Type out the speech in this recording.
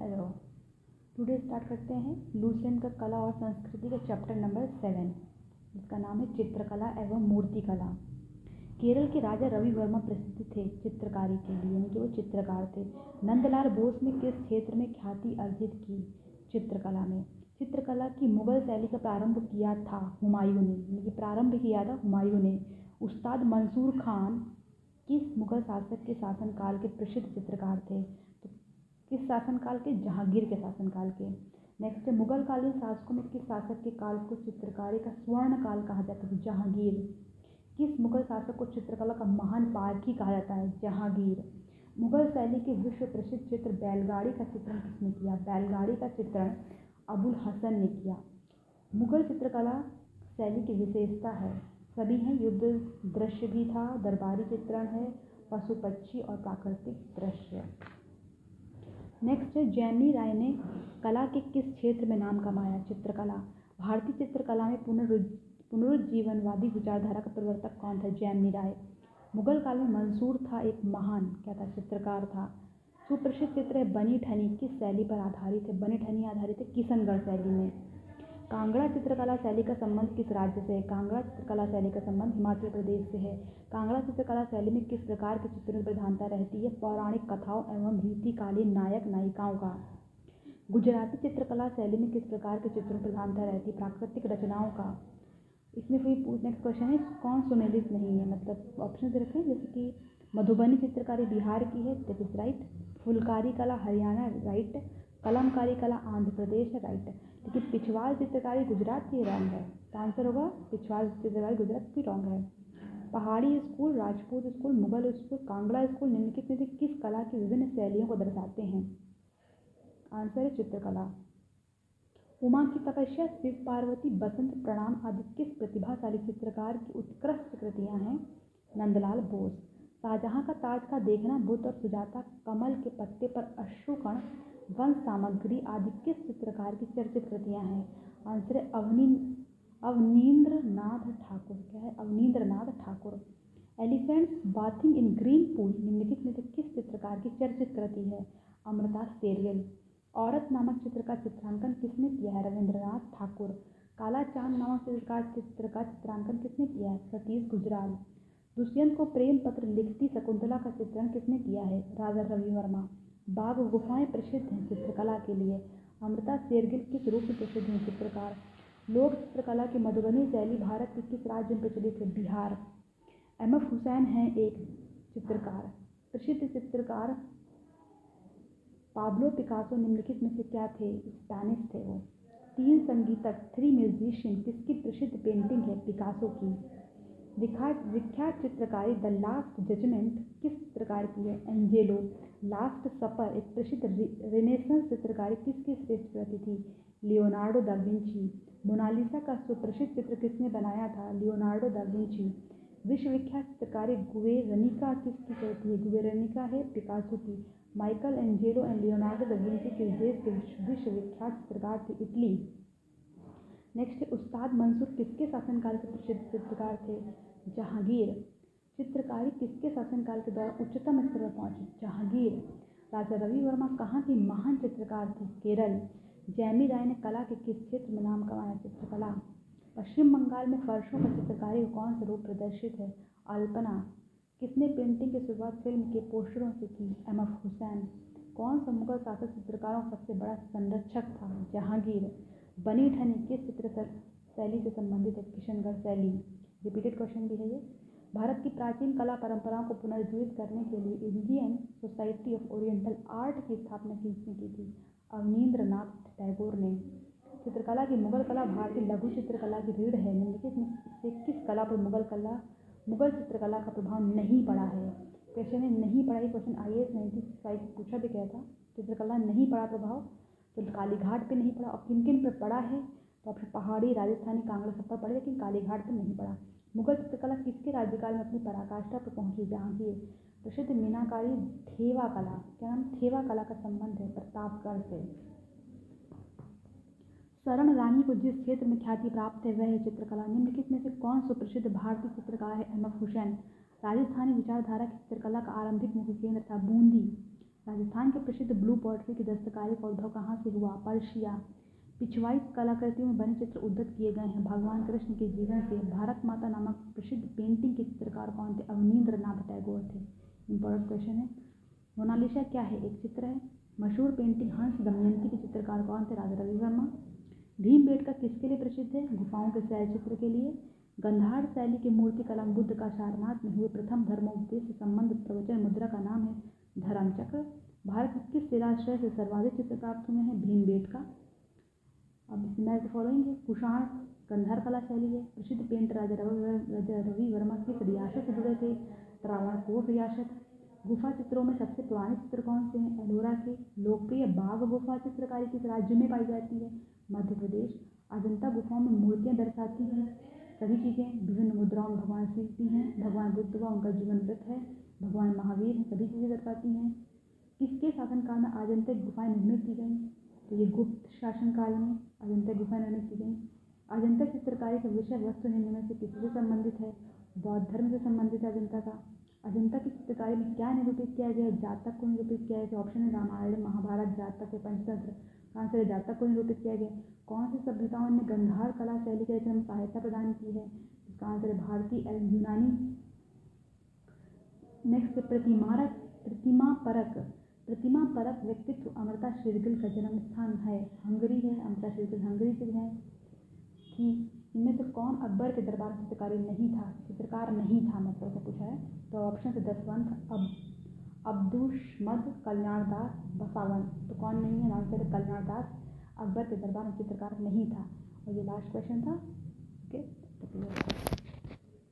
Hello today start करते हैं Lucent का कला और संस्कृति का चैप्टर नंबर सेवन जिसका नाम है चित्रकला एवं मूर्तिकला। केरल के राजा रवि वर्मा प्रसिद्ध थे चित्रकारी के लिए। यानी कि वो चित्रकार थे। नंदलाल बोस ने किस क्षेत्र में ख्याति अर्जित की चित्रकला में? चित्रकला की मुगल शैली का प्रारंभ किया था हुमायूं ने। यानी कि प्रारंभ किया था हुमायूं ने। उस्ताद मंसूर खान किस मुगल शासक के शासनकाल के प्रसिद्ध चित्रकार थे? किस शासनकाल के? जहांगीर के शासनकाल के। नेक्स्ट है मुगल कालीन शासकों में किस शासक के काल को चित्रकारी का स्वर्ण काल कहा जाता है? जहांगीर। किस मुगल शासक को चित्रकला का महान पारखी कहा जाता है? जहांगीर। मुगल शैली के विश्व प्रसिद्ध चित्र बैलगाड़ी का चित्रण किसने किया? बैलगाड़ी का चित्रण अबुल हसन ने किया। मुगल चित्रकला शैली की विशेषता है। सभी हैं, युद्ध दृश्य भी था, दरबारी चित्रण है पशु पक्षी और प्राकृतिक दृश्य। नेक्स्ट है जैमी राय ने कला के किस क्षेत्र में नाम कमाया? चित्रकला। भारतीय चित्रकला में पुनरुज्जीवनवादी विचारधारा का प्रवर्तक कौन था? जैमी राय। मुगल काल में मंसूर था एक महान, क्या था? चित्रकार था। सुप्रसिद्ध चित्र है बनी ठनी। किस शैली पर आधारित है? बनी ठनी आधारित है किशनगढ़ शैली में। कांगड़ा चित्रकला शैली का संबंध किस राज्य से है? कांगड़ा चित्रकला शैली का संबंध हिमाचल प्रदेश से है। कांगड़ा चित्रकला शैली में किस प्रकार के चित्रों की प्रधानता रहती है? पौराणिक कथाओं एवं रीतिकालीन नायक नायिकाओं का। गुजराती चित्रकला शैली में किस प्रकार के चित्रों की प्रधानता रहती है? प्राकृतिक रचनाओं का। इसमें फिर नेक्स्ट क्वेश्चन है? कौन सुमेलित नहीं है? मतलब ऑप्शन रखें, जैसे कि मधुबनी चित्रकारी बिहार की है दैट इज़ राइट फुलकारी कला, हरियाणा राइट कलमकारी कला आंध्र प्रदेश है राइट लेकिन पिछवाड़ चित्रकारी गुजरात की रॉन्ग है। तो आंसर होगा? पिछवाड़ चित्रकारी गुजरात की रॉन्ग है। Pahari school, Rajput school, Mughal school, Kangra school, निम्नलिखित में से किस कला की विभिन्न शैलियों को दर्शाते हैं? आंसर है चित्रकला। उमा की तपस्या, शिव पार्वती, बसंत प्रणाम आदि किस प्रतिभाशाली चित्रकार की उत्कृष्ट कृतियाँ हैं? नंदलाल बोस। शाहजहां का ताज का देखना बुद्ध और सुजाता कमल के पत्ते पर अश्रुकण वंश सामग्री आदि किस चित्रकार की चर्चित कृतियाँ हैं? आंसर है अवनी अवनीन्द्र नाथ ठाकुर। क्या है? Abanindra Nath Thakur. Elephants bathing in green pool निम्नलिखित में से किस चित्रकार की चर्चित कृति है? अमृता सेरियल। औरत नामक चित्र का चित्रांकन किसने किया है? रविंद्रनाथ ठाकुर। काला चाँद नामक चित्रकार चित्र का चित्रांकन किसने किया है? सतीश गुजराल। दुष्यंत को प्रेम पत्र लिखती शकुंतला का चित्रण किसने किया है? राजा रवि वर्मा बाग गुफाएँ प्रसिद्ध हैं चित्रकला के लिए। अमृता शेरगिल किस रूप में प्रसिद्ध हैं चित्रकार? लोक चित्रकला की मधुबनी शैली भारत के किस राज्य में प्रचलित है? बिहार। एम एफ़ हुसैन हैं एक चित्रकार। प्रसिद्ध चित्रकार पाब्लो पिकासो निम्नलिखित में से क्या थे? स्पेनिश थे वो। तीन संगीतक, थ्री म्यूजिशियन, किसकी प्रसिद्ध पेंटिंग है पिकासो की? विख्यात चित्रकारी द लास्ट जजमेंट किस चित्रकार की है? एंजेलो। लास्ट सपर एक प्रसिद्ध रिनेसेंस चित्रकारी किसकी श्रेष्ठ प्रति थी? लियोनार्डो दा मोनालिसा का सुप्रसिद्ध चित्र किसने बनाया था? Leonardo da Vinci. विश्वविख्यात चित्रकारी गुवेरनिका किसकी कहती है? गुवेरनिका है पिकासो की। Michael Angelo and Leonardo da किस देश के विश्वविख्यात चित्रकार थे इटली। नेक्स्ट उस्ताद मंसूर किसके शासनकाल के प्रसिद्ध चित्रकार थे? जहांगीर। चित्रकारी किसके शासनकाल के दौरान उच्चतम स्तर पर पहुँची? जहांगीर। राजा रवि वर्मा कहाँ के महान चित्रकार थे? केरल। जैमी राय ने कला के किस क्षेत्र में नाम कमाया? चित्रकला। पश्चिम बंगाल में फर्शों का चित्रकारी का कौन सा रूप प्रदर्शित है? अल्पना। किसने पेंटिंग की शुरुआत फ़िल्म के पोस्टरों से की? M F Husain. कौन सा मुगल शासक चित्रकारों का सबसे बड़ा संरक्षक था? जहांगीर। बनी ठनी किस चित्र शैली से संबंधित है किशनगढ़ शैली। रिपीटेड क्वेश्चन भी है ये। भारत की प्राचीन कला परंपराओं को पुनर्जीवित करने के लिए Indian society of oriental art की स्थापना किसने की थी? अवनीन्द्र नाथ टैगोर ने। चित्रकला की मुगल कला भारतीय लघु चित्रकला की रीढ़ है। निम्नलिखित में से किस कला पर मुगल कला, मुगल चित्रकला का प्रभाव नहीं पड़ा है? क्वेश्चन है नहीं पड़ा ये question I S nineteen five पूछा भी गया था। चित्रकला नहीं पड़ा प्रभाव तो कालीघाट पे नहीं पड़ा, और किन किन पर पड़ा है तो फिर पहाड़ी, राजस्थानी, कांगड़ा सब पर पड़े, लेकिन कालीघाट पर नहीं पड़ा। मुगल चित्रकला किसके राज्यकाल में अपनी पराकाष्ठा पर पहुँची, जहाँ की प्रसिद्ध मीनाकारी थेवा कला, क्या नाम? थेवा कला का संबंध है प्रतापगढ़ से। शरण रानी को जिस क्षेत्र में ख्याति प्राप्त है, वह चित्रकला। निम्नलिखित में से कौन सुप्रसिद्ध भारतीय चित्रकार है? अहमद हुसैन। राजस्थानी विचारधारा की चित्रकला का आरंभिक मुख्य केंद्र था बूंदी। राजस्थान के प्रसिद्ध ब्लू पॉटरी की दस्तकारी का उद्भव कहाँ से हुआ पर्शिया। पिछवाई कलाकृतियों में बने चित्र उद्धत किए गए हैं। भगवान कृष्ण के जीवन से भारत माता नामक प्रसिद्ध पेंटिंग के चित्रकार कौन थे? अवनींद्र नाथ टैगोर थे। इंपॉर्टेंट क्वेश्चन है। मोनालिसा क्या है? एक चित्र है। मशहूर पेंटिंग हंस दमयंती के चित्रकार कौन थे? राजा रवि वर्मा भीम बेटका किसके लिए प्रसिद्ध है? गुफाओं के शैल चित्र के लिए। गंधार शैली के मूर्ति कला बुद्ध का सारनाथ में हुए प्रथम धर्मोपदेश से संबंध प्रवचन मुद्रा का नाम है धर्मचक्र। भारत के किस शिलाश्रय से सर्वाधिक चित्र प्राप्त हुए हैं भीम बेट का अब इसमें फॉलोइंग है, कुषाण गंधार कला शैली है, प्रसिद्ध पेंटर राजा रवि राजा रवि वर्मा किस रियासत से जुड़े थे त्रावणकोट रियासत। गुफा चित्रों में सबसे पुराने चित्र कौन से हैं? एलोरा के लोकप्रिय बाघ गुफा चित्रकारी किस राज्य में पाई जाती है? मध्य प्रदेश। अजंता गुफाओं में मूर्तियाँ दर्शाती हैं। सभी चीज़ें विभिन्न मुद्राओं में भगवान शिव हैं। भगवान बुद्ध का उनका जीवन व्रत है। भगवान महावीर हैं, सभी चीज़ें दर्शाती हैं। किसके शासनकाल में आजंतक गुफाएँ निर्मित की गई? तो ये गुप्त शासनकाल में अजंता गुफाएँ निर्मित की गई। अजंता चित्रकारी का विषय वस्तु निर्णय से किससे संबंधित है? बौद्ध धर्म से संबंधित है अजंता का। अजंता की चित्रकारी में क्या निरूपित किया गया जातक को निरूपित किया गया ऑप्शन है रामायण, महाभारत, जातक या पंचतंत्र। आंसर जातक को निरूपित किया गया कौन सी सभ्यताओं ने गंधार कला शैली के रचना में सहायता प्रदान की है? इसका आंसर है भारतीय एवं यूनानी नेक्स्ट प्रतिमारक प्रतिमा परक प्रतिमा परक व्यक्तित्व अमृता शेरगिल का जन्म स्थान है। हंगरी है, अमृता शेरगिल हंगरी से है। कि इनमें से कौन अकबर के दरबार में चित्रकारी नहीं था, चित्रकार नहीं था मतलब से पूछा है। तो ऑप्शन से दसवंत, अब अब्दुशमद कल्याण दास बसावन तो कौन नहीं है? आंसर है कल्याण दास अकबर के दरबार में चित्रकार नहीं था। और ये लास्ट क्वेश्चन था। ओके